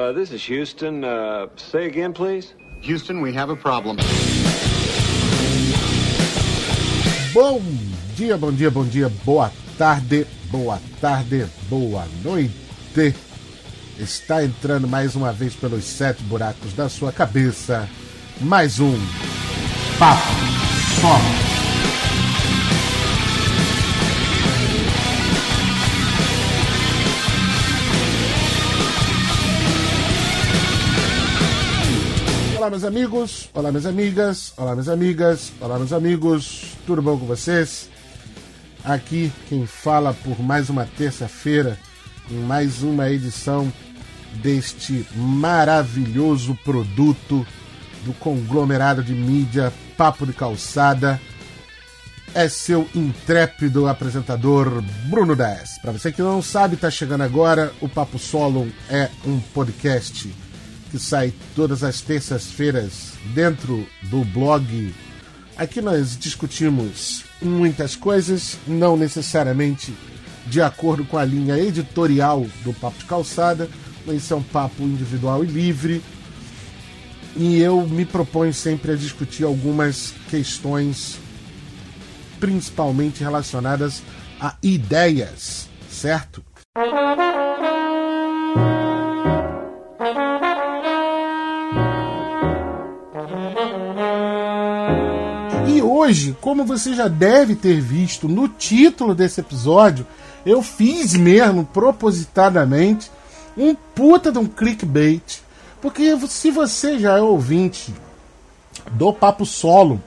Uh, this is Houston. Uh, say again, please. Houston, we have a problem. Bom dia, bom dia, bom dia, boa tarde, boa tarde, boa noite. Está entrando mais uma vez pelos sete buracos da sua cabeça. Mais um Papo Só. Olá, meus amigos, olá, minhas amigas, olá, minhas amigas, olá, meus amigos, tudo bom com vocês? Aqui quem fala por mais uma terça-feira, em mais uma edição deste maravilhoso produto do conglomerado de mídia Papo de Calçada é seu intrépido apresentador Bruno 10. Para você que não sabe, está chegando agora, o Papo Solo é um podcast que sai todas as terças-feiras dentro do blog. Aqui nós discutimos muitas coisas, não necessariamente de acordo com a linha editorial do Papo de Calçada, mas isso é um papo individual e livre. E eu me proponho sempre a discutir algumas questões, principalmente relacionadas a ideias, certo? Hoje, como você já deve ter visto no título desse episódio, eu fiz mesmo propositadamente um puta de um clickbait. Porque se você já é ouvinte do Papo Solo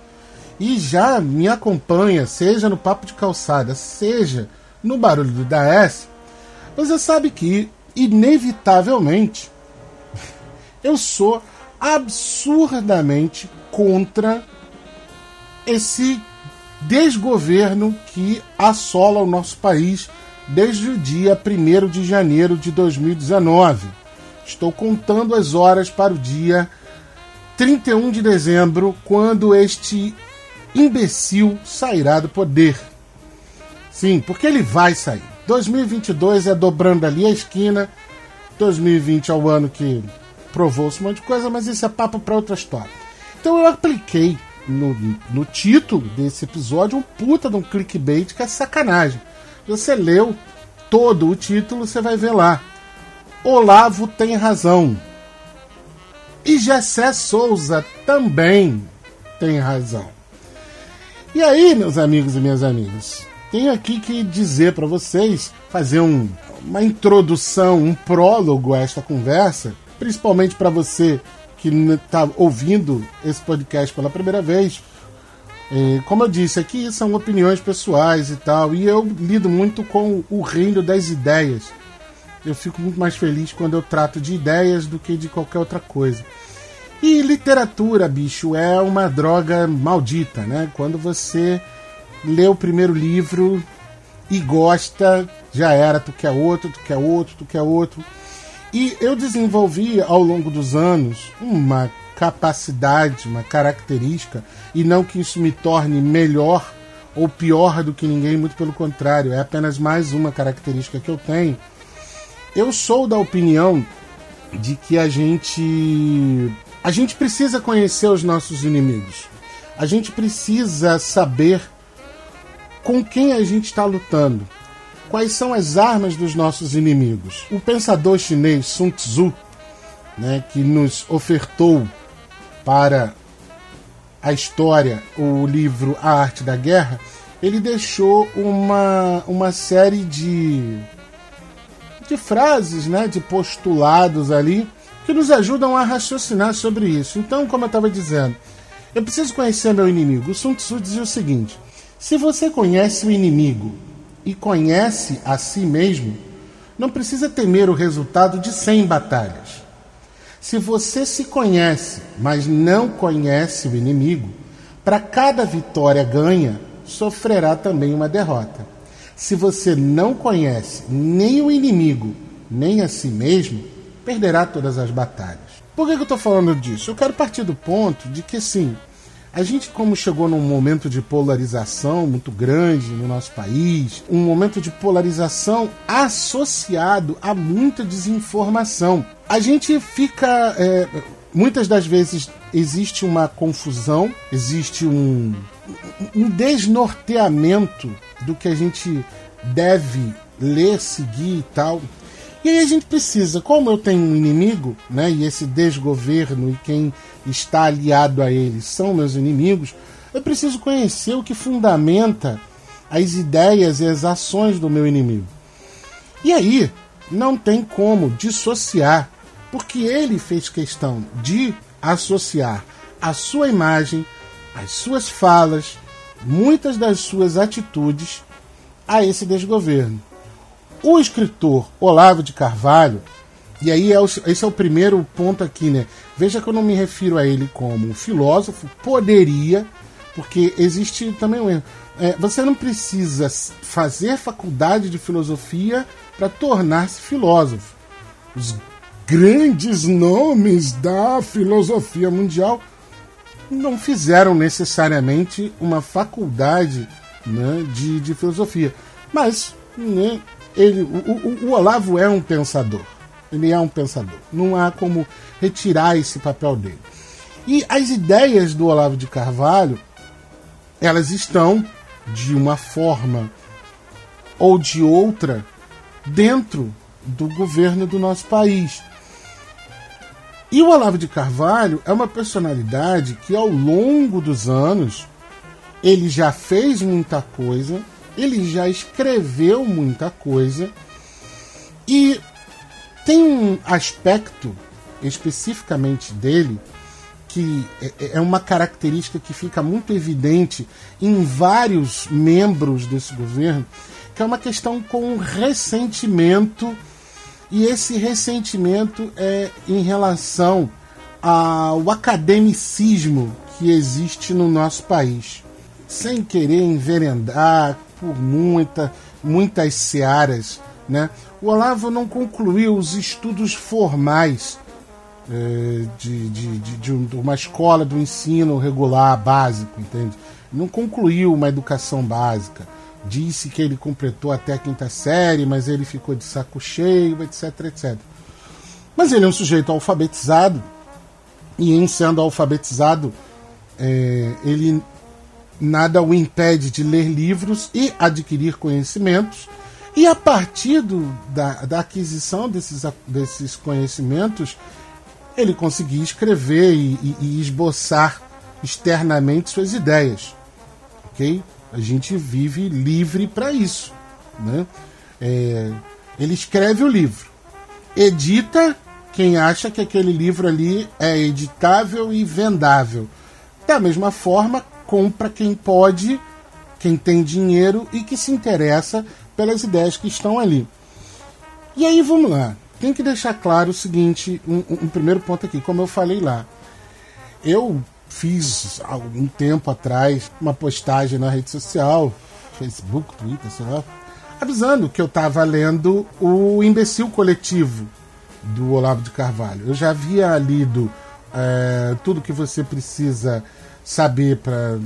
e já me acompanha, seja no Papo de Calçada, seja no Barulho do DS, você sabe que, inevitavelmente, eu sou absurdamente contra esse desgoverno que assola o nosso país desde o dia 1 de janeiro de 2019. Estou contando as horas para o dia 31 de dezembro, quando este imbecil sairá do poder. Sim, porque ele vai sair. 2022 é dobrando ali a esquina. 2020 é o ano que provou-se um monte de coisa, mas isso é papo para outra história. Então eu apliquei no, no título desse episódio um puta de um clickbait que é sacanagem. Você leu todo o título, você vai ver lá. Olavo tem razão. E Gessé Souza também tem razão. E aí, meus amigos e minhas amigas, tenho aqui que dizer para vocês, fazer um, uma introdução, um prólogo a esta conversa, principalmente para você que está ouvindo esse podcast pela primeira vez. É, como eu disse, aqui são opiniões pessoais e tal, e eu lido muito com o reino das ideias. Eu fico muito mais feliz quando eu trato de ideias do que de qualquer outra coisa. E literatura, bicho, é uma droga maldita, né? Quando você lê o primeiro livro e gosta, já era, tu quer outro, tu quer outro, tu quer outro. E eu desenvolvi ao longo dos anos uma capacidade, uma característica, e não que isso me torne melhor ou pior do que ninguém, muito pelo contrário, é apenas mais uma característica que eu tenho. Eu sou da opinião de que a gente a gente precisa conhecer os nossos inimigos. A gente precisa saber com quem a gente está lutando quais são as armas dos nossos inimigos. O pensador chinês Sun Tzu, né, que nos ofertou para a história o livro A Arte da Guerra, ele deixou uma, uma série de, de frases, né, de postulados ali, que nos ajudam a raciocinar sobre isso. Então, como eu estava dizendo, eu preciso conhecer meu inimigo. O Sun Tzu dizia o seguinte: se você conhece o inimigo e conhece a si mesmo, não precisa temer o resultado de 100 batalhas. Se você se conhece, mas não conhece o inimigo, para cada vitória ganha, sofrerá também uma derrota. Se você não conhece nem o inimigo, nem a si mesmo, perderá todas as batalhas. Por que, eu estou falando disso? Eu quero partir do ponto de que, sim, A gente, como chegou num momento de polarização muito grande no nosso país, um momento de polarização associado a muita desinformação, a gente fica. É, muitas das vezes existe uma confusão, existe um, um desnorteamento do que a gente deve ler, seguir e tal. E aí a gente precisa, como eu tenho um inimigo, né, e esse desgoverno e quem está aliado a ele são meus inimigos, eu preciso conhecer o que fundamenta as ideias e as ações do meu inimigo. E aí não tem como dissociar, porque ele fez questão de associar a sua imagem, as suas falas, muitas das suas atitudes a esse desgoverno. O escritor Olavo de Carvalho, e aí é o, esse é o primeiro ponto aqui, né? Veja que eu não me refiro a ele como um filósofo, poderia, porque existe também um erro. É, você não precisa fazer faculdade de filosofia para tornar-se filósofo. Os grandes nomes da filosofia mundial não fizeram necessariamente uma faculdade né, de, de filosofia. Mas né, ele, o, o, o Olavo é um pensador. Ele é um pensador. Não há como retirar esse papel dele. E as ideias do Olavo de Carvalho, elas estão de uma forma ou de outra dentro do governo do nosso país. E o Olavo de Carvalho é uma personalidade que ao longo dos anos ele já fez muita coisa, ele já escreveu muita coisa e tem um aspecto especificamente dele que é, é uma característica que fica muito evidente em vários membros desse governo, que é uma questão com ressentimento, e esse ressentimento é em relação ao academicismo que existe no nosso país. Sem querer enverendar por muita, muitas searas. Né? O Olavo não concluiu os estudos formais é, de, de, de, de, uma escola do ensino regular básico, entende? Não concluiu uma educação básica. Disse que ele completou até a quinta série, mas ele ficou de saco cheio, etc, etc. Mas ele é um sujeito alfabetizado, e em sendo alfabetizado, é, ele nada o impede de ler livros e adquirir conhecimentos, e a partir do, da, da aquisição desses, desses conhecimentos, ele conseguia escrever e, e, e esboçar externamente suas ideias. Ok? A gente vive livre para isso. Né? É, ele escreve o livro, edita quem acha que aquele livro ali é editável e vendável. Da mesma forma, compra quem pode, quem tem dinheiro e que se interessa pelas ideias que estão ali. E aí vamos lá. Tem que deixar claro o seguinte: um, um primeiro ponto aqui, como eu falei lá. Eu fiz algum tempo atrás uma postagem na rede social, Facebook, Twitter, sei lá, avisando que eu estava lendo o Imbecil Coletivo do Olavo de Carvalho. Eu já havia lido é, tudo que você precisa saber para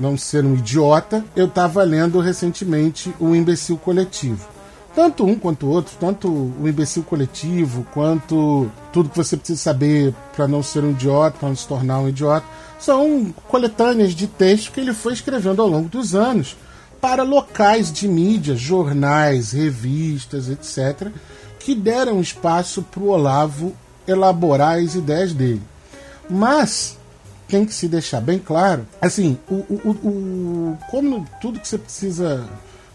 não ser um idiota, eu estava lendo recentemente o Imbecil Coletivo. Tanto um quanto o outro, tanto o Imbecil Coletivo, quanto tudo que você precisa saber para não ser um idiota, para não se tornar um idiota, são coletâneas de texto que ele foi escrevendo ao longo dos anos para locais de mídia, jornais, revistas, etc., que deram espaço para o Olavo elaborar as ideias dele. Mas tem que se deixar bem claro, assim, o, o, o como tudo que você precisa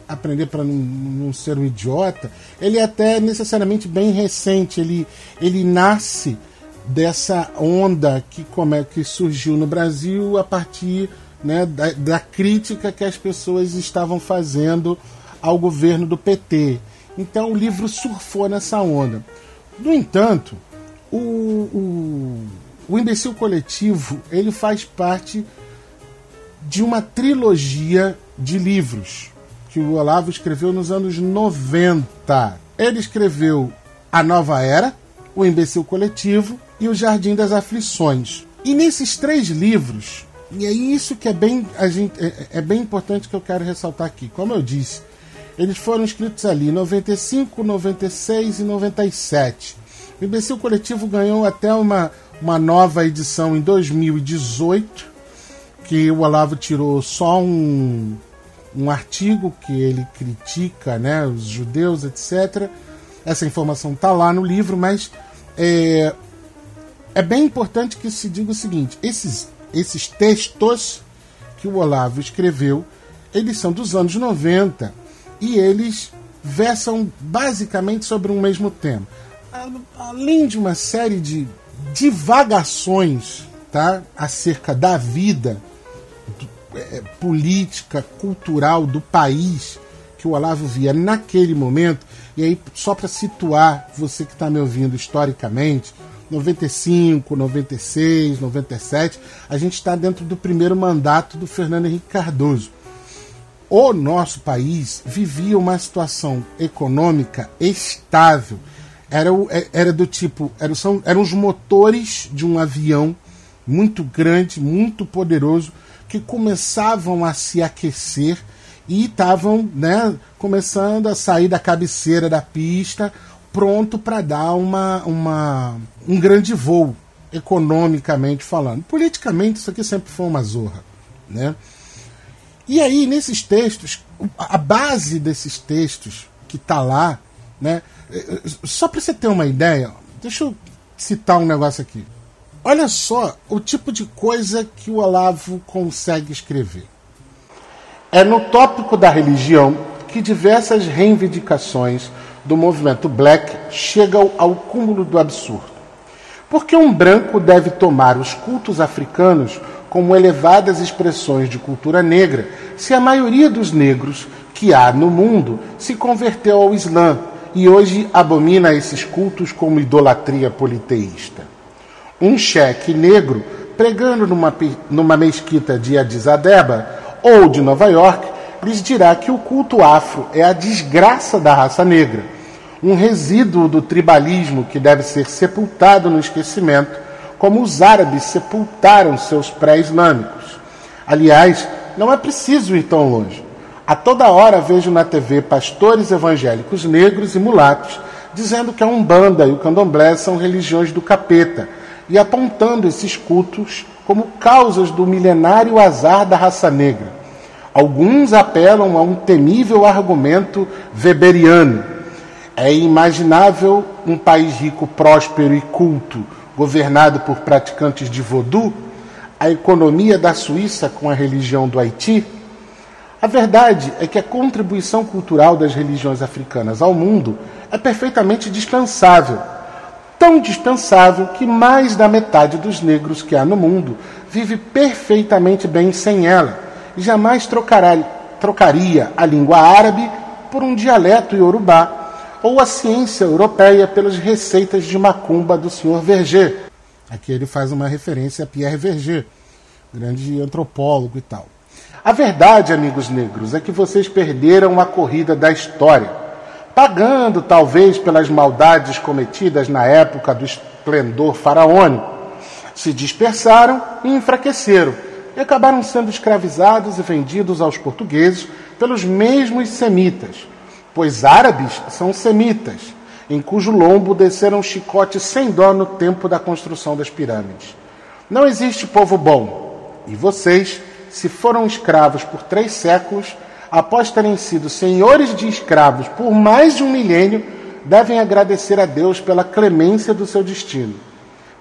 aprender para não, não, ser um idiota, ele é até necessariamente bem recente, ele, ele nasce dessa onda que, como é, que surgiu no Brasil a partir né, da, da crítica que as pessoas estavam fazendo ao governo do PT. Então o livro surfou nessa onda. No entanto, o, o o Imbecil Coletivo ele faz parte de uma trilogia de livros que o Olavo escreveu nos anos 90. Ele escreveu A Nova Era, O Imbecil Coletivo e O Jardim das Aflições. E nesses três livros, E é isso que é bem, a gente, é, é bem importante que eu quero ressaltar aqui. Como eu disse, eles foram escritos ali em 95, 96 e 97. O imbecil coletivo ganhou até uma, uma nova edição em 2018, que o Olavo tirou só um, um artigo que ele critica né, os judeus, etc. Essa informação está lá no livro, mas é, é bem importante que se diga o seguinte: esses, esses textos que o Olavo escreveu, eles são dos anos 90 e eles versam basicamente sobre um mesmo tema. Além de uma série de divagações tá, acerca da vida é, política, cultural do país que o Olavo via naquele momento, e aí só para situar você que está me ouvindo historicamente, 95, 96, 97, a gente está dentro do primeiro mandato do Fernando Henrique Cardoso. O nosso país vivia uma situação econômica estável. Era, o, é, era do tipo, eram, são, eram os motores de um avião muito grande, muito poderoso, que começavam a se aquecer e estavam né, começando a sair da cabeceira da pista, pronto para dar uma, uma, um grande voo, economicamente falando. Politicamente, isso aqui sempre foi uma zorra. Né? E aí, nesses textos, a base desses textos que está lá, né? Só para você ter uma ideia, deixa eu citar um negócio aqui. Olha só o tipo de coisa que o Olavo consegue escrever. É no tópico da religião que diversas reivindicações do movimento black chegam ao cúmulo do absurdo. Porque um branco deve tomar os cultos africanos como elevadas expressões de cultura negra, se a maioria dos negros que há no mundo se converteu ao Islã e hoje abomina esses cultos como idolatria politeísta? Um cheque negro pregando numa, numa mesquita de Addis Abeba ou de Nova York lhes dirá que o culto afro é a desgraça da raça negra, um resíduo do tribalismo que deve ser sepultado no esquecimento, como os árabes sepultaram seus pré-islâmicos. Aliás, não é preciso ir tão longe. A toda hora vejo na TV pastores evangélicos negros e mulatos dizendo que a Umbanda e o Candomblé são religiões do capeta e apontando esses cultos como causas do milenário azar da raça negra. Alguns apelam a um temível argumento weberiano. É imaginável um país rico, próspero e culto, governado por praticantes de voodoo? A economia da Suíça com a religião do Haiti? A verdade é que a contribuição cultural das religiões africanas ao mundo é perfeitamente dispensável. Tão dispensável que mais da metade dos negros que há no mundo vive perfeitamente bem sem ela e jamais trocará, trocaria a língua árabe por um dialeto iorubá ou a ciência europeia pelas receitas de macumba do Sr. Verger. Aqui ele faz uma referência a Pierre Verger, grande antropólogo e tal. A verdade, amigos negros, é que vocês perderam a corrida da história, pagando talvez pelas maldades cometidas na época do esplendor faraônico. Se dispersaram e enfraqueceram e acabaram sendo escravizados e vendidos aos portugueses pelos mesmos semitas, pois árabes são semitas, em cujo lombo desceram chicotes sem dó no tempo da construção das pirâmides. Não existe povo bom, e vocês, se foram escravos por três séculos, após terem sido senhores de escravos por mais de um milênio, devem agradecer a Deus pela clemência do seu destino.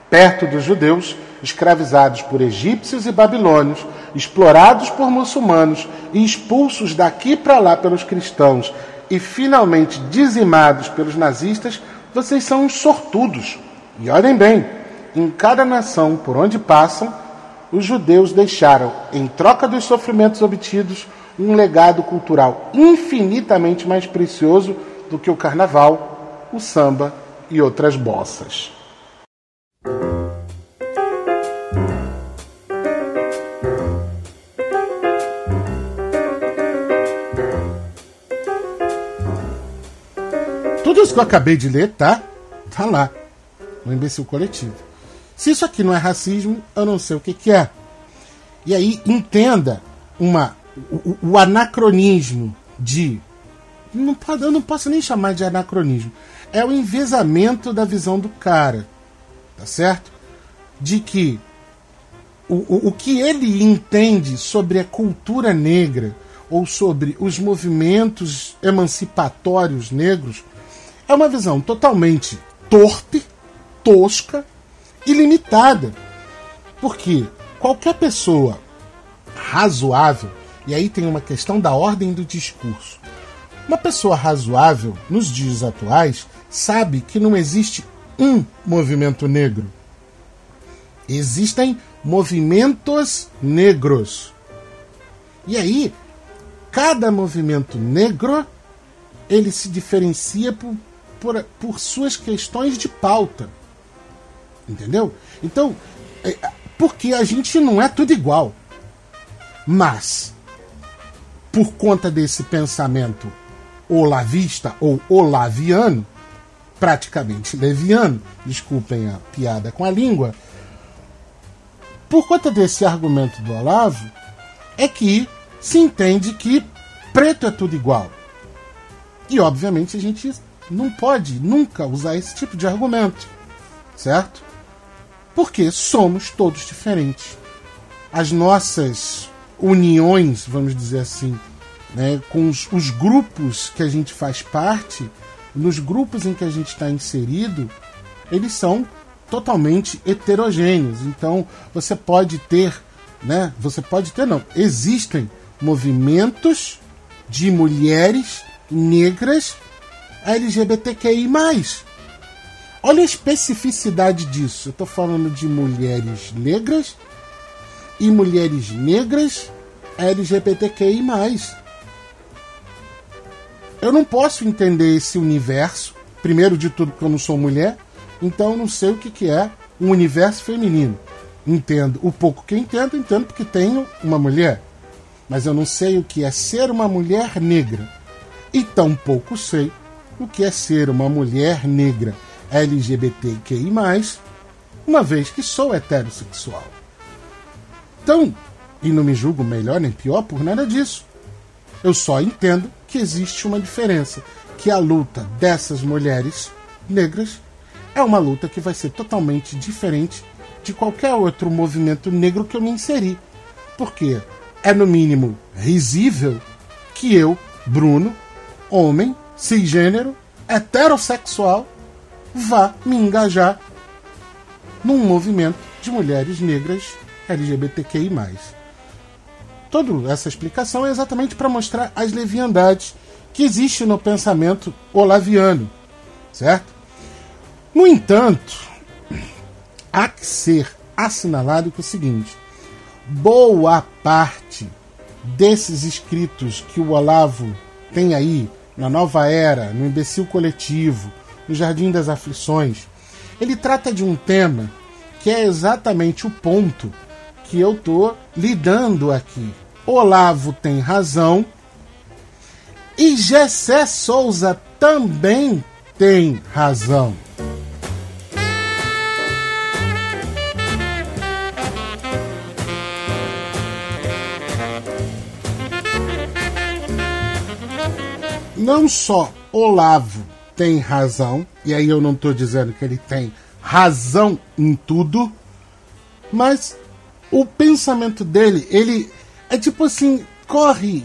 Perto dos judeus, escravizados por egípcios e babilônios, explorados por muçulmanos e expulsos daqui para lá pelos cristãos e finalmente dizimados pelos nazistas, vocês são uns sortudos. E olhem bem, em cada nação por onde passam, os judeus deixaram, em troca dos sofrimentos obtidos, um legado cultural infinitamente mais precioso do que o carnaval, o samba e outras bossas. Tudo isso que eu acabei de ler tá, tá lá, no imbecil coletivo. Se isso aqui não é racismo, eu não sei o que, que é. E aí entenda uma, o, o anacronismo de. Não, eu não posso nem chamar de anacronismo. É o envezamento da visão do cara. Tá certo? De que o, o, o que ele entende sobre a cultura negra ou sobre os movimentos emancipatórios negros é uma visão totalmente torpe, tosca e limitada. Porque qualquer pessoa razoável, e aí tem uma questão da ordem do discurso. Uma pessoa razoável, nos dias atuais, sabe que não existe um movimento negro. Existem movimentos negros. E aí, cada movimento negro ele se diferencia por, por, por suas questões de pauta. Entendeu? Então, é, porque a gente não é tudo igual. Mas, por conta desse pensamento olavista ou olaviano, praticamente leviano, desculpem a piada com a língua, por conta desse argumento do Olavo, é que se entende que preto é tudo igual. E obviamente a gente não pode nunca usar esse tipo de argumento, certo? Porque somos todos diferentes. As nossas uniões, vamos dizer assim, né, com os, os grupos que a gente faz parte, nos grupos em que a gente está inserido, eles são totalmente heterogêneos. Então, você pode ter, né? Você pode ter, não. Existem movimentos de mulheres negras LGBTQI. Olha a especificidade disso. Eu estou falando de mulheres negras e mulheres negras LGBTQI. Eu não posso entender esse universo, primeiro de tudo, porque eu não sou mulher, então eu não sei o que, que é um universo feminino. Entendo o pouco que entendo, entendo porque tenho uma mulher. Mas eu não sei o que é ser uma mulher negra. E tampouco sei o que é ser uma mulher negra LGBTQI, uma vez que sou heterossexual. Então, e não me julgo melhor nem pior por nada disso. Eu só entendo que existe uma diferença, que a luta dessas mulheres negras é uma luta que vai ser totalmente diferente de qualquer outro movimento negro que eu me inseri. Porque é, no mínimo, risível que eu, Bruno, homem, cisgênero, heterossexual, vá me engajar num movimento de mulheres negras LGBTQI. Toda essa explicação é exatamente para mostrar as leviandades que existem no pensamento olaviano, certo? No entanto, há que ser assinalado que é o seguinte: boa parte desses escritos que o Olavo tem aí na Nova Era, no Imbecil Coletivo, no Jardim das Aflições, ele trata de um tema que é exatamente o ponto que eu tô lidando aqui. Olavo tem razão e Gessé Souza também tem razão. não só Olavo tem razão, e aí eu não estou dizendo que ele tem razão em tudo, mas o pensamento dele, ele é tipo assim, corre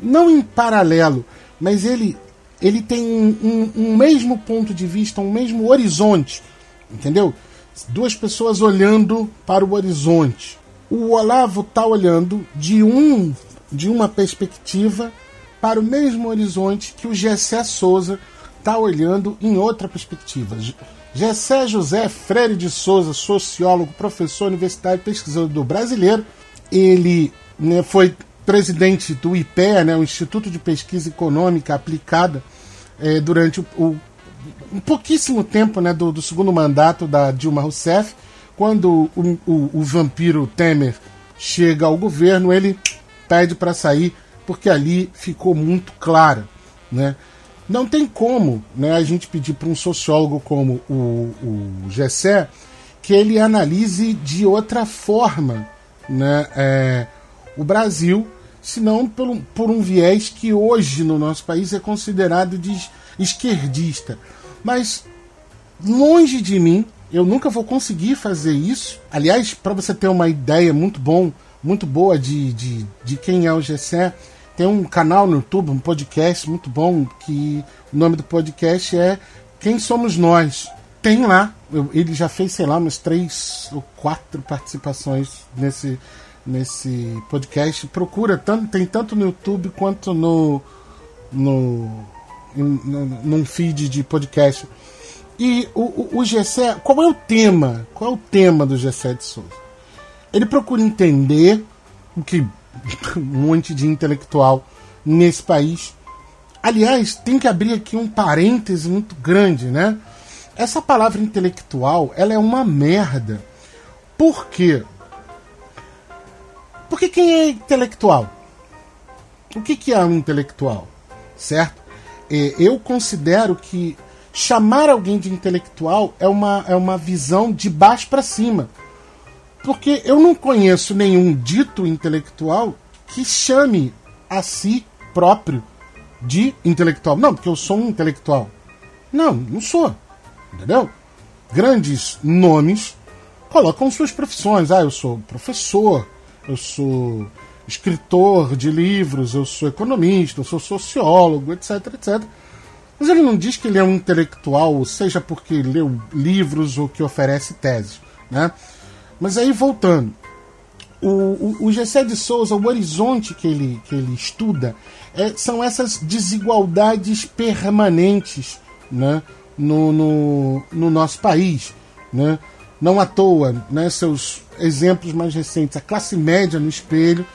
não em paralelo, mas ele ele tem um, um, um mesmo ponto de vista, um mesmo horizonte, entendeu? Duas pessoas olhando para o horizonte. O Olavo está olhando de um de uma perspectiva para o mesmo horizonte que o Gessé Souza está olhando em outra perspectiva. Gessé José Freire de Souza, sociólogo, professor universitário, pesquisador brasileiro, ele né, foi presidente do IPEA, né, o Instituto de Pesquisa Econômica Aplicada, é, durante o, o, um pouquíssimo tempo né, do, do, segundo mandato da Dilma Rousseff. Quando o, o, o vampiro Temer chega ao governo, ele pede para sair porque ali ficou muito clara, né? Não tem como né, a gente pedir para um sociólogo como o, o Gessé que ele analise de outra forma né, é, o Brasil, senão por, por um viés que hoje no nosso país é considerado de esquerdista. Mas longe de mim, eu nunca vou conseguir fazer isso. Aliás, para você ter uma ideia muito bom, muito boa de, de, de quem é o Gessé, tem um canal no YouTube, um podcast muito bom, que o nome do podcast é Quem Somos Nós. Tem lá, ele já fez, sei lá, umas três ou quatro participações nesse, nesse podcast. Procura, tanto, tem tanto no YouTube quanto no, no, no, num feed de podcast. E o, o, o Gessé, qual é o tema? Qual é o tema do Gessé de Souza? Ele procura entender o que um monte de intelectual nesse país. Aliás, tem que abrir aqui um parêntese muito grande, né? Essa palavra intelectual, ela é uma merda. Por quê? Porque quem é intelectual? O que, que é um intelectual? Certo? Eu considero que chamar alguém de intelectual é uma, é uma visão de baixo para cima. Porque eu não conheço nenhum dito intelectual que chame a si próprio de intelectual. Não, porque eu sou um intelectual. Não, não sou. Entendeu? Grandes nomes colocam suas profissões. Ah, eu sou professor, eu sou escritor de livros, eu sou economista, eu sou sociólogo, etc, etc. Mas ele não diz que ele é um intelectual, seja porque leu livros ou que oferece teses. Né? Mas aí, voltando, o, o, o Gessé de Souza, o horizonte que ele, que ele estuda, é, são essas desigualdades permanentes né? no, no, no nosso país. Né? Não à toa, né, seus exemplos mais recentes, a classe média no espelho,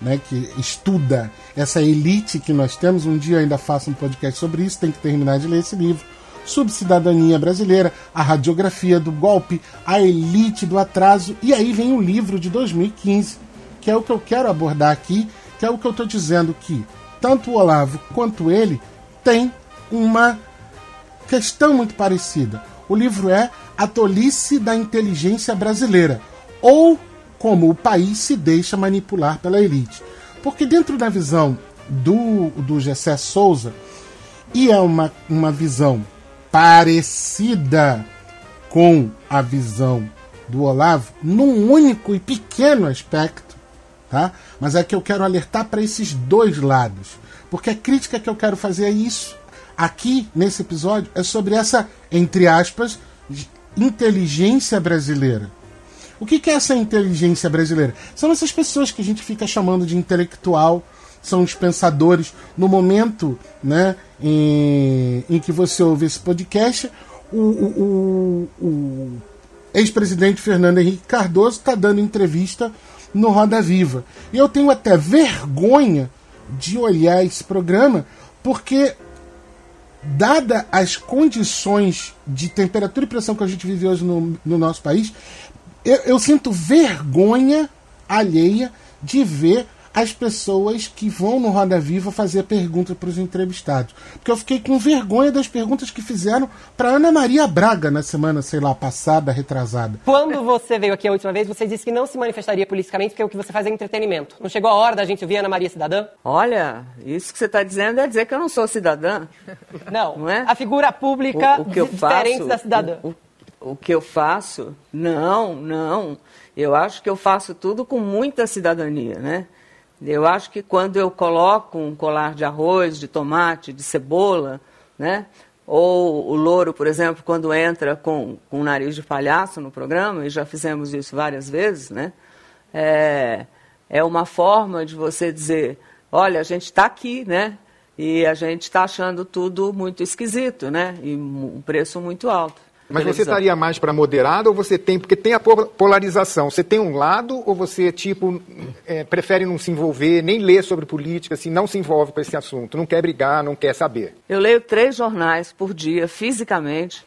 né, que estuda essa elite que nós temos. Um dia ainda faço um podcast sobre isso, tem que terminar de ler esse livro. Subcidadania Brasileira, a radiografia do golpe, a elite do atraso. E aí vem o livro de 2015, que é o que eu quero abordar aqui, que é o que eu estou dizendo que tanto o Olavo quanto ele têm uma questão muito parecida. O livro é A Tolice da Inteligência Brasileira, ou como o país se deixa manipular pela elite. Porque dentro da visão do, do Gessé Souza, e é uma, uma visão parecida com a visão do Olavo, num único e pequeno aspecto, tá? mas é que eu quero alertar para esses dois lados. Porque a crítica que eu quero fazer é isso. Aqui, nesse episódio, é sobre essa, entre aspas, inteligência brasileira o que, é essa inteligência brasileira? São essas pessoas que a gente fica chamando de intelectual, são os pensadores. No momento né, em, em que você ouve esse podcast, o, o, o, o ex-presidente Fernando Henrique Cardoso está dando entrevista no Roda Viva. E eu tenho até vergonha de olhar esse programa, porque, dada as condições de temperatura e pressão que a gente vive hoje no, no nosso país, eu, eu sinto vergonha alheia de ver as pessoas que vão no Roda Viva fazer perguntas para os entrevistados. Porque eu fiquei com vergonha das perguntas que fizeram para Ana Maria Braga na semana, sei lá, passada, retrasada. Quando você veio aqui a última vez, você disse que não se manifestaria politicamente porque o que você faz é entretenimento. Não chegou a hora da gente ouvir Ana Maria cidadã? Olha, isso que você está dizendo é dizer que eu não sou cidadã. Não, não é? a figura pública o, o que eu diferente faço, da cidadã. O, o o que eu faço? Não, não. Eu acho que eu faço tudo com muita cidadania, né? Eu acho que quando eu coloco um colar de arroz, de tomate, de cebola, né? Ou o louro, por exemplo, quando entra com, com o nariz de palhaço no programa, e já fizemos isso várias vezes, né? É, é uma forma de você dizer, olha, a gente está aqui, né? E a gente está achando tudo muito esquisito, né? E um preço muito alto. Mas você estaria mais para moderado ou você tem. Porque tem a polarização. Você tem um lado ou você, tipo, é, prefere não se envolver, nem ler sobre política, assim, não se envolve com esse assunto, não quer brigar, não quer saber? Eu leio três jornais por dia, fisicamente,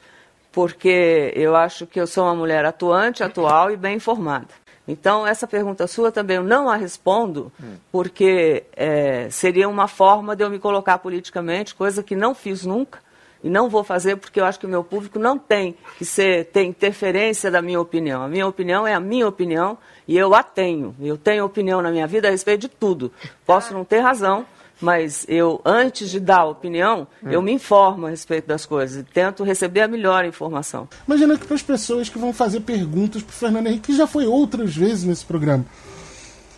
porque eu acho que eu sou uma mulher atuante, atual e bem informada. Então, essa pergunta sua também eu não a respondo, porque é, seria uma forma de eu me colocar politicamente, coisa que não fiz nunca E não vou fazer porque eu acho que o meu público não tem que ser, ter interferência da minha opinião. A minha opinião é a minha opinião e eu a tenho. Eu tenho opinião na minha vida a respeito de tudo. Posso não ter razão, mas eu, antes de dar opinião, eu me informo a respeito das coisas e tento receber a melhor informação. Imagina que para as pessoas que vão fazer perguntas para o Fernando Henrique, que já foi outras vezes nesse programa.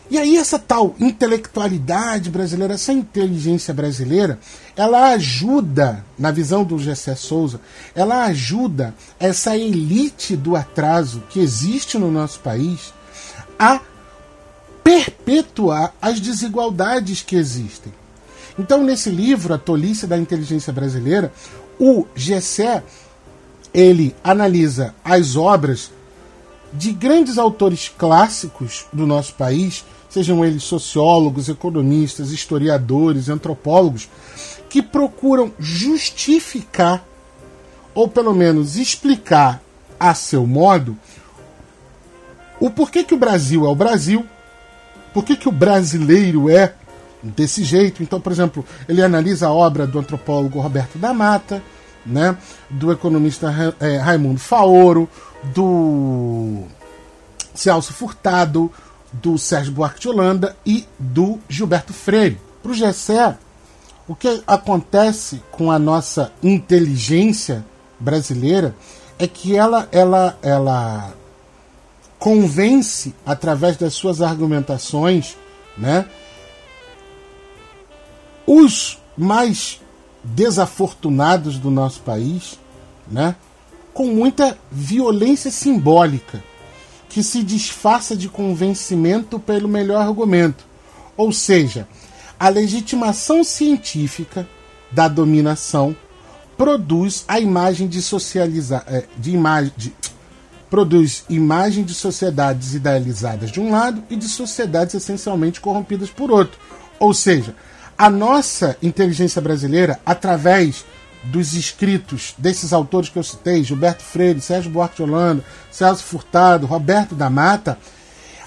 E aí essa tal intelectualidade brasileira, essa inteligência brasileira, ela ajuda, na visão do Gessé Souza, ela ajuda essa elite do atraso que existe no nosso país a perpetuar as desigualdades que existem. Então, nesse livro, A Tolice da Inteligência Brasileira, o Gessé, ele analisa as obras de grandes autores clássicos do nosso país sejam eles sociólogos, economistas, historiadores, antropólogos, que procuram justificar, ou pelo menos explicar a seu modo, o porquê que o Brasil é o Brasil, por que o brasileiro é desse jeito. Então, por exemplo, ele analisa a obra do antropólogo Roberto da Mata, né, do economista é, Raimundo Faoro, do Celso Furtado, do Sérgio Buarque de Holanda e do Gilberto Freire. Para o Gessé, o que acontece com a nossa inteligência brasileira é que ela, ela, ela convence, através das suas argumentações, né, os mais desafortunados do nosso país, né, com muita violência simbólica que se disfarça de convencimento pelo melhor argumento. Ou seja, a legitimação científica da dominação produz a imagem de socializar é, de imagem de, produz imagem de sociedades idealizadas de um lado e de sociedades essencialmente corrompidas por outro. Ou seja, a nossa inteligência brasileira, através dos escritos desses autores que eu citei, Gilberto Freire, Sérgio Buarque de Holanda, Celso Furtado, Roberto da Mata,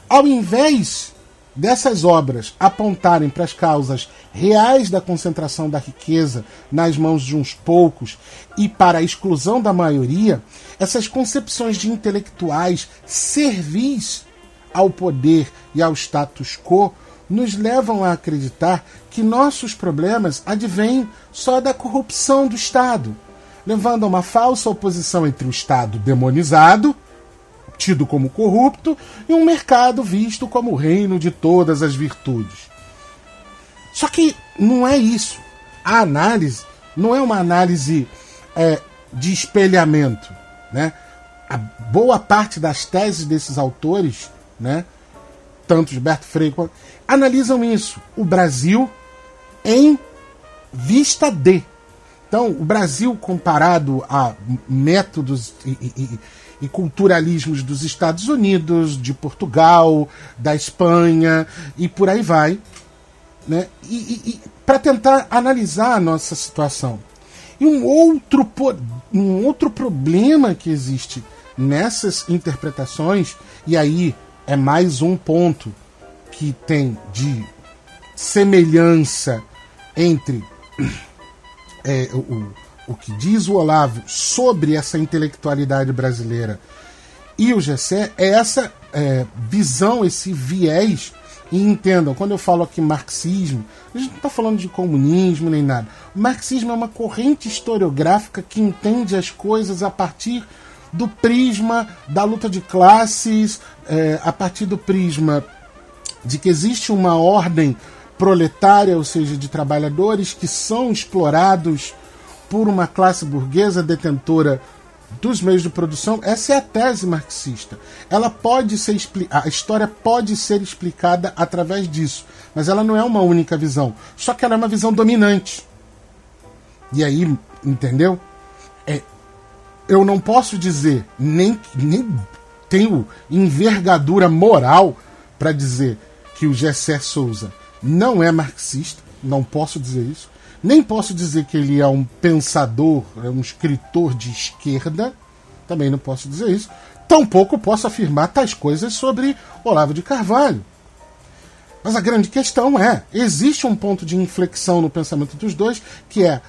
ao invés dessas obras apontarem para as causas reais da concentração da riqueza nas mãos de uns poucos e para a exclusão da maioria, essas concepções de intelectuais servis ao poder e ao status quo nos levam a acreditar que nossos problemas advêm só da corrupção do Estado, levando a uma falsa oposição entre o Estado demonizado, tido como corrupto, e um mercado visto como o reino de todas as virtudes. Só que não é isso. A análise não é uma análise é, de espelhamento. Né? A boa parte das teses desses autores, né, tanto Gilberto Freire quanto analisam isso. O Brasil em vista de. Então, o Brasil, comparado a métodos e, e, e, culturalismos dos Estados Unidos, de Portugal, da Espanha e por aí vai, né? e, para tentar analisar a nossa situação. E um outro, um outro problema que existe nessas interpretações, e aí é mais um ponto que tem de semelhança entre é, o, o que diz o Olavo sobre essa intelectualidade brasileira e o Gessé é essa é, visão, esse viés. E entendam, quando eu falo aqui marxismo, a gente não está falando de comunismo nem nada. O marxismo é uma corrente historiográfica que entende as coisas a partir do prisma da luta de classes, é, a partir do prisma de que existe uma ordem proletária, ou seja, de trabalhadores que são explorados por uma classe burguesa detentora dos meios de produção. Essa é a tese marxista. Ela pode ser a história pode ser explicada através disso, mas ela não é uma única visão. Só que ela é uma visão dominante. E aí, entendeu? É, eu não posso dizer nem nem tenho envergadura moral para dizer que o Gessé Souza não é marxista, não posso dizer isso. Nem posso dizer que ele é um pensador, é um escritor de esquerda, também não posso dizer isso. Tampouco posso afirmar tais coisas sobre Olavo de Carvalho. Mas a grande questão é: existe um ponto de inflexão no pensamento dos dois, que é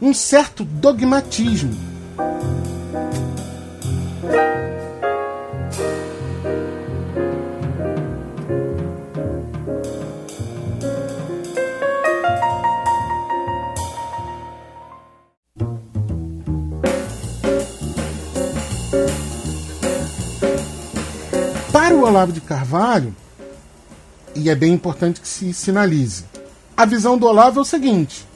um certo dogmatismo. Olavo de Carvalho, e é bem importante que se sinalize, a visão do Olavo é o seguinte: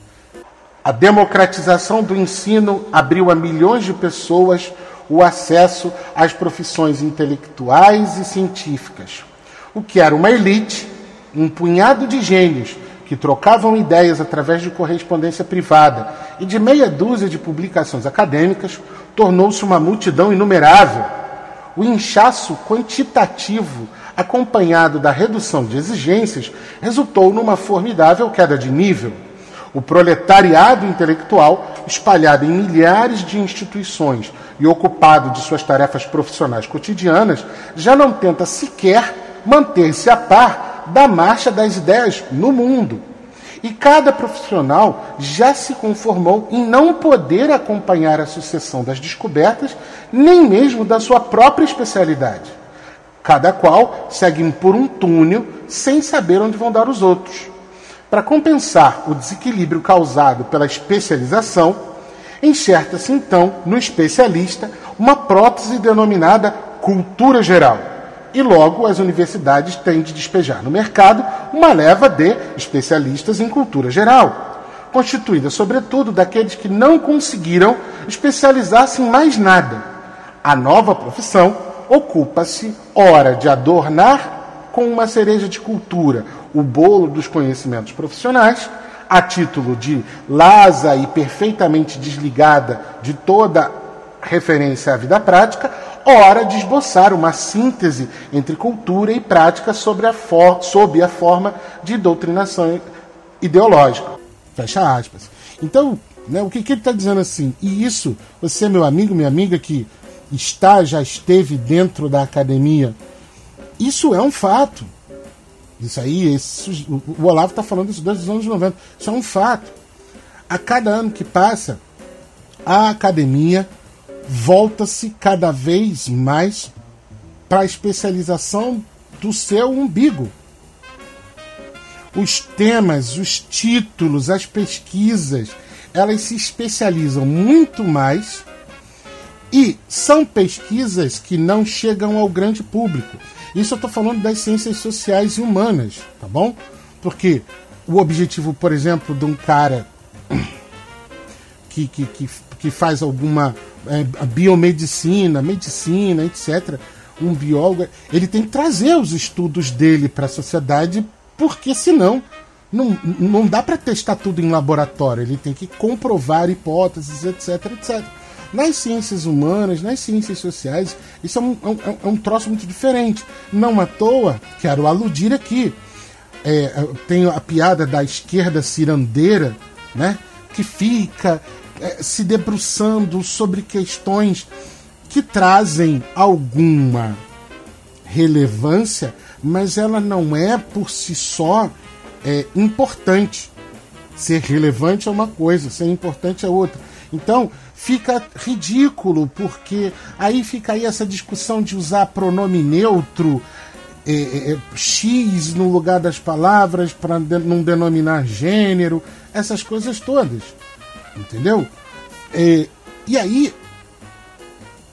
a democratização do ensino abriu a milhões de pessoas o acesso às profissões intelectuais e científicas, o que era uma elite, um punhado de gênios que trocavam ideias através de correspondência privada e de meia dúzia de publicações acadêmicas, tornou-se uma multidão inumerável. O inchaço quantitativo, acompanhado da redução de exigências, resultou numa formidável queda de nível. O proletariado intelectual, espalhado em milhares de instituições e ocupado de suas tarefas profissionais cotidianas, já não tenta sequer manter-se a par da marcha das ideias no mundo. E cada profissional já se conformou em não poder acompanhar a sucessão das descobertas, nem mesmo da sua própria especialidade. Cada qual segue por um túnel sem saber onde vão dar os outros. Para compensar o desequilíbrio causado pela especialização, enxerta-se então no especialista uma prótese denominada cultura geral. E logo as universidades têm de despejar no mercado uma leva de especialistas em cultura geral, constituída sobretudo daqueles que não conseguiram especializar-se em mais nada. A nova profissão ocupa-se, ora, de adornar com uma cereja de cultura o bolo dos conhecimentos profissionais, a título de lasa e perfeitamente desligada de toda referência à vida prática, ora de esboçar uma síntese entre cultura e prática sobre a for sob a forma de doutrinação ideológica. Fecha aspas. Então, né, o que, que ele está dizendo assim? E isso, você, meu amigo, minha amiga, que está, já esteve dentro da academia, isso é um fato. Isso aí, esse, o Olavo está falando isso desde os anos 90. Isso é um fato. A cada ano que passa, a academia volta-se cada vez mais para a especialização do seu umbigo. Os temas, os títulos, as pesquisas, elas se especializam muito mais e são pesquisas que não chegam ao grande público. Isso eu estou falando das ciências sociais e humanas, tá bom? Porque o objetivo, por exemplo, de um cara que, que, que, que faz alguma é, biomedicina, medicina, etc., um biólogo, ele tem que trazer os estudos dele para a sociedade, porque senão não, não dá para testar tudo em laboratório, ele tem que comprovar hipóteses, etc, etc. Nas ciências humanas, nas ciências sociais, isso é um, é um, é um troço muito diferente. Não à toa, quero aludir aqui. É, tem a piada da esquerda cirandeira, né? Que fica é, se debruçando sobre questões que trazem alguma relevância, mas ela não é por si só é, importante. Ser relevante é uma coisa, ser importante é outra. Então, fica ridículo, porque aí fica aí essa discussão de usar pronome neutro, é, é, é X no lugar das palavras, para de, não denominar gênero, essas coisas todas. Entendeu? É, e aí,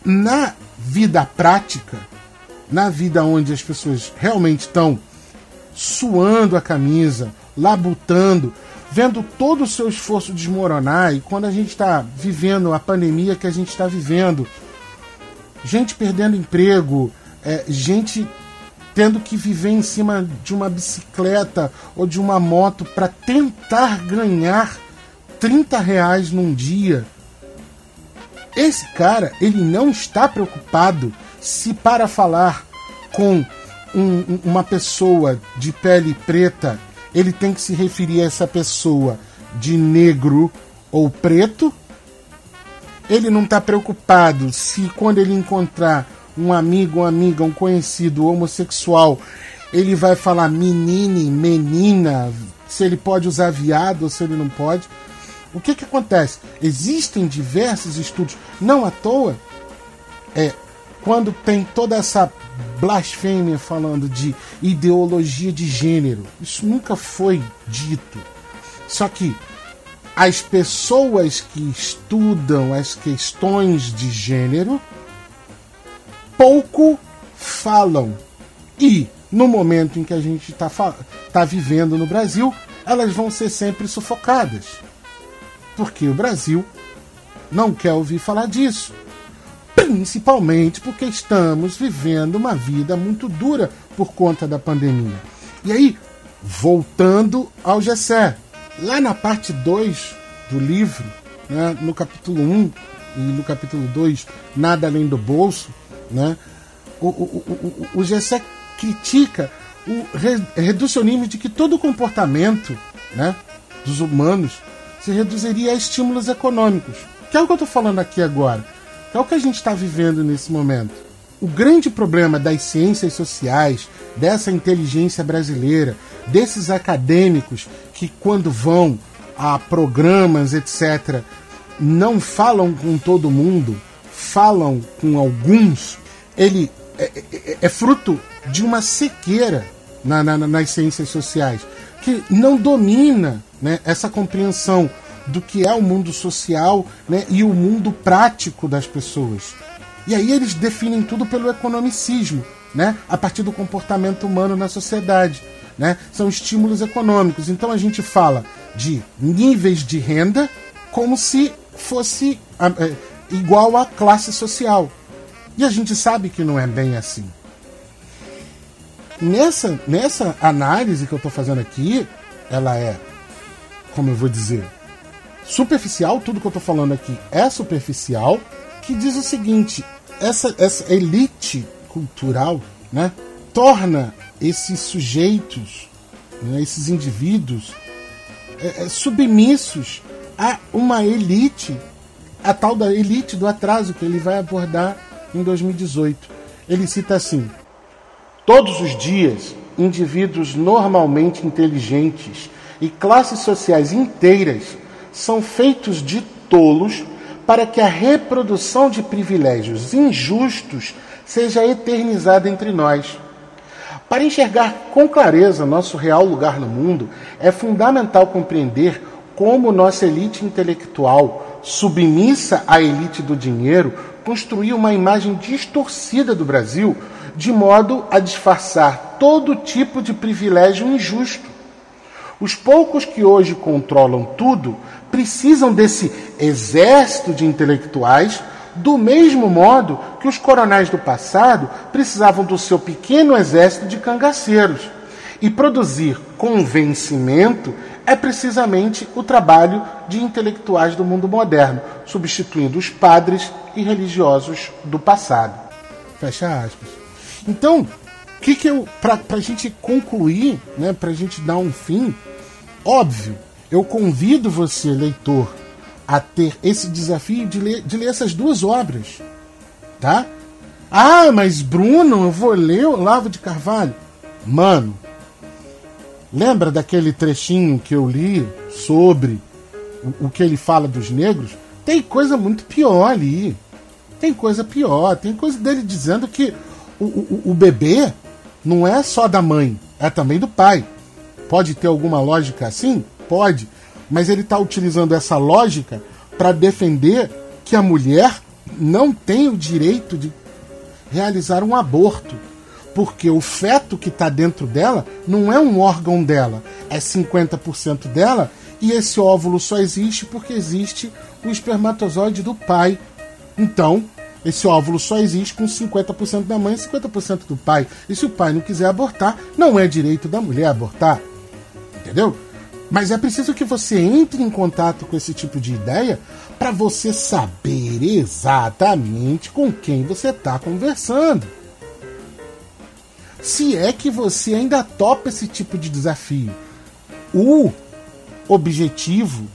na vida prática, na vida onde as pessoas realmente estão suando a camisa, labutando, vendo todo o seu esforço desmoronar, e quando a gente está vivendo a pandemia que a gente está vivendo, gente perdendo emprego, é, gente tendo que viver em cima de uma bicicleta ou de uma moto para tentar ganhar 30 reais num dia. Esse cara, ele não está preocupado se para falar com um, uma pessoa de pele preta ele tem que se referir a essa pessoa de negro ou preto. Ele não está preocupado se quando ele encontrar um amigo, uma amiga, um conhecido homossexual, ele vai falar menine, menina, se ele pode usar viado ou se ele não pode. O que, que acontece? Existem diversos estudos, não à toa, é, quando tem toda essa blasfêmia falando de ideologia de gênero. Isso nunca foi dito. Só que as pessoas que estudam as questões de gênero pouco falam. E no momento em que a gente está tá vivendo no Brasil, elas vão ser sempre sufocadas. Porque o Brasil não quer ouvir falar disso. Principalmente porque estamos vivendo uma vida muito dura por conta da pandemia. E aí, voltando ao Gessé, lá na parte 2 do livro, né, no capítulo 1 um, e no capítulo 2, Nada Além do Bolso, né, o, o, o, o Gessé critica o reducionismo de que todo comportamento né, dos humanos se reduziria a estímulos econômicos. Que é o que eu estou falando aqui agora. Que é o que a gente está vivendo nesse momento. O grande problema das ciências sociais, dessa inteligência brasileira, desses acadêmicos que, quando vão a programas, etc., não falam com todo mundo, falam com alguns, ele é, é, é fruto de uma sequeira na, na, nas ciências sociais, que não domina né, essa compreensão do que é o mundo social né, e o mundo prático das pessoas. E aí eles definem tudo pelo economicismo, né, a partir do comportamento humano na sociedade. Né? São estímulos econômicos. Então a gente fala de níveis de renda como se fosse é, igual à classe social. E a gente sabe que não é bem assim. Nessa, nessa análise que eu estou fazendo aqui, ela é, como eu vou dizer, superficial, tudo que eu estou falando aqui é superficial, que diz o seguinte: essa, essa elite cultural né, torna esses sujeitos, né, esses indivíduos, é, é, submissos a uma elite, a tal da elite do atraso que ele vai abordar em 2018. Ele cita assim: Todos os dias, indivíduos normalmente inteligentes e classes sociais inteiras são feitos de tolos para que a reprodução de privilégios injustos seja eternizada entre nós. Para enxergar com clareza nosso real lugar no mundo, é fundamental compreender como nossa elite intelectual, submissa à elite do dinheiro, construiu uma imagem distorcida do Brasil de modo a disfarçar todo tipo de privilégio injusto. Os poucos que hoje controlam tudo precisam desse exército de intelectuais, do mesmo modo que os coronéis do passado precisavam do seu pequeno exército de cangaceiros. E produzir convencimento é precisamente o trabalho de intelectuais do mundo moderno, substituindo os padres e religiosos do passado. Fecha aspas. Então, que, que eu. Para a gente concluir, né, para a gente dar um fim, óbvio, eu convido você, leitor, a ter esse desafio de ler, de ler essas duas obras. Tá? Ah, mas Bruno, eu vou ler o Lavo de Carvalho. Mano, lembra daquele trechinho que eu li sobre o, o que ele fala dos negros? Tem coisa muito pior ali. Tem coisa pior. Tem coisa dele dizendo que o, o, o bebê não é só da mãe, é também do pai. Pode ter alguma lógica assim? Pode. Mas ele está utilizando essa lógica para defender que a mulher não tem o direito de realizar um aborto. Porque o feto que está dentro dela não é um órgão dela, é 50% dela e esse óvulo só existe porque existe o espermatozoide do pai. Então, esse óvulo só existe com 50% da mãe e 50% do pai. E se o pai não quiser abortar, não é direito da mulher abortar. Entendeu? Mas é preciso que você entre em contato com esse tipo de ideia para você saber exatamente com quem você está conversando. Se é que você ainda topa esse tipo de desafio. O objetivo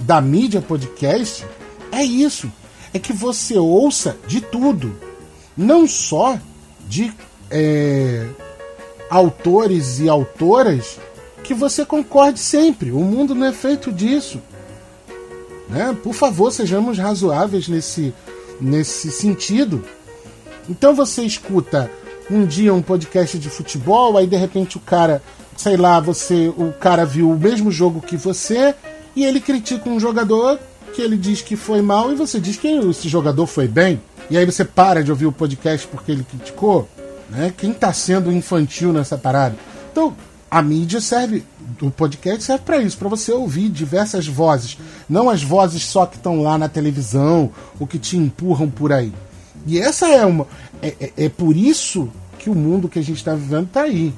da mídia podcast é isso é que você ouça de tudo, não só de é, autores e autoras que você concorde sempre. O mundo não é feito disso. Né? Por favor, sejamos razoáveis nesse, nesse sentido. Então você escuta um dia um podcast de futebol, aí de repente o cara, sei lá, você, o cara viu o mesmo jogo que você e ele critica um jogador que ele diz que foi mal e você diz que esse jogador foi bem. E aí você para de ouvir o podcast porque ele criticou. Né? Quem está sendo infantil nessa parada? Então, a mídia serve, o podcast serve para isso, para você ouvir diversas vozes, não as vozes só que estão lá na televisão, o que te empurram por aí. E essa é uma, é, é, é por isso que o mundo que a gente está vivendo está aí,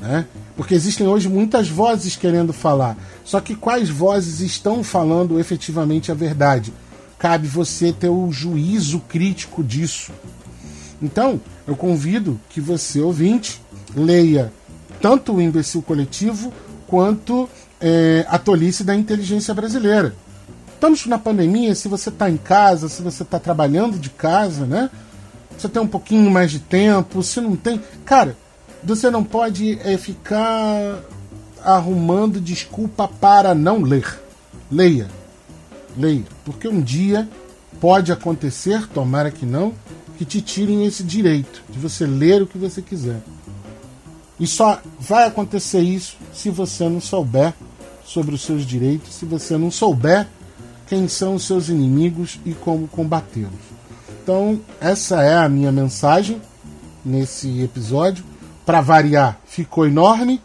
né? Porque existem hoje muitas vozes querendo falar, só que quais vozes estão falando efetivamente a verdade? Cabe você ter o juízo crítico disso. Então, eu convido que você, ouvinte, leia tanto o imbecil coletivo quanto é, a tolice da inteligência brasileira. Estamos na pandemia, se você está em casa, se você está trabalhando de casa, né? Você tem um pouquinho mais de tempo, se não tem. Cara, você não pode é, ficar arrumando desculpa para não ler. Leia. Leia. Porque um dia pode acontecer, tomara que não, que te tirem esse direito de você ler o que você quiser. E só vai acontecer isso se você não souber sobre os seus direitos, se você não souber quem são os seus inimigos e como combatê-los. Então, essa é a minha mensagem nesse episódio. Para variar, ficou enorme,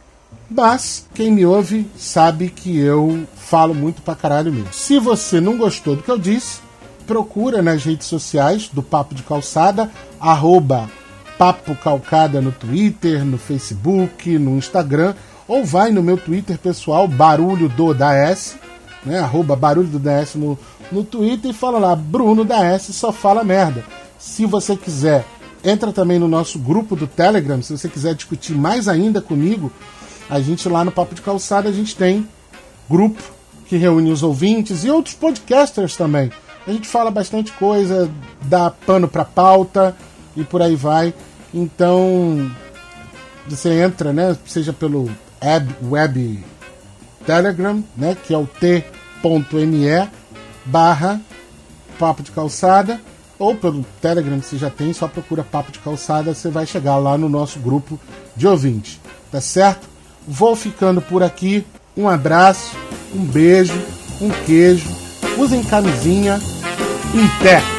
mas quem me ouve sabe que eu falo muito pra caralho mesmo. Se você não gostou do que eu disse, procura nas redes sociais do Papo de Calçada, arroba Papo Calcada no Twitter, no Facebook, no Instagram, ou vai no meu Twitter pessoal, Barulho do da S, né? Arroba Barulho do da S no, no Twitter e fala lá, Bruno da S só fala merda. Se você quiser, entra também no nosso grupo do Telegram, se você quiser discutir mais ainda comigo, a gente lá no Papo de Calçada a gente tem grupo que reúne os ouvintes e outros podcasters também. A gente fala bastante coisa, dá pano para pauta e por aí vai. Então, você entra, né, seja pelo web, web Telegram, né, que é o t.me barra Papo de Calçada, ou pelo Telegram, se já tem, só procura Papo de Calçada, você vai chegar lá no nosso grupo de ouvintes, tá certo? Vou ficando por aqui, um abraço, um beijo, um queijo, usem camisinha, em pé!